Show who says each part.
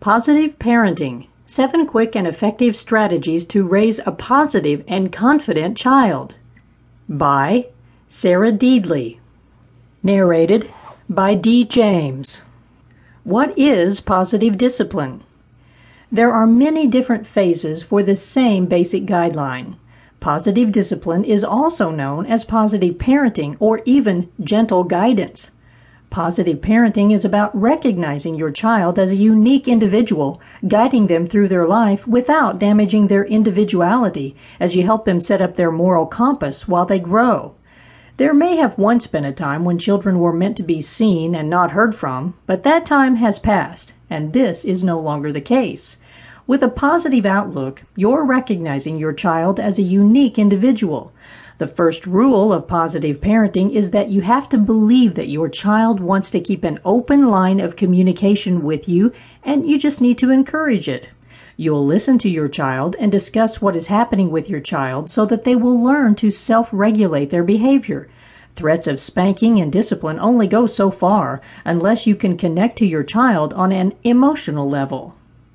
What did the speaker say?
Speaker 1: Positive Parenting Seven Quick and Effective Strategies to Raise a Positive and Confident Child by Sara Deedley. Narrated by Dee James. What is positive discipline? There are many different phases for the same basic guideline. Positive discipline is also known as positive parenting or even gentle guidance. Positive parenting is about recognizing your child as a unique individual, guiding them through their life without damaging their individuality as you help them set up their moral compass while they grow. There may have once been a time when children were meant to be seen and not heard from, but that time has passed, and this is no longer the case. With a positive outlook, you're recognizing your child as a unique individual. The first rule of positive parenting is that you have to believe that your child wants to keep an open line of communication with you, and you just need to encourage it. You'll listen to your child and discuss what is happening with your child so that they will learn to self regulate their behavior. Threats of spanking and discipline only go so far unless you can connect to your child on an emotional level.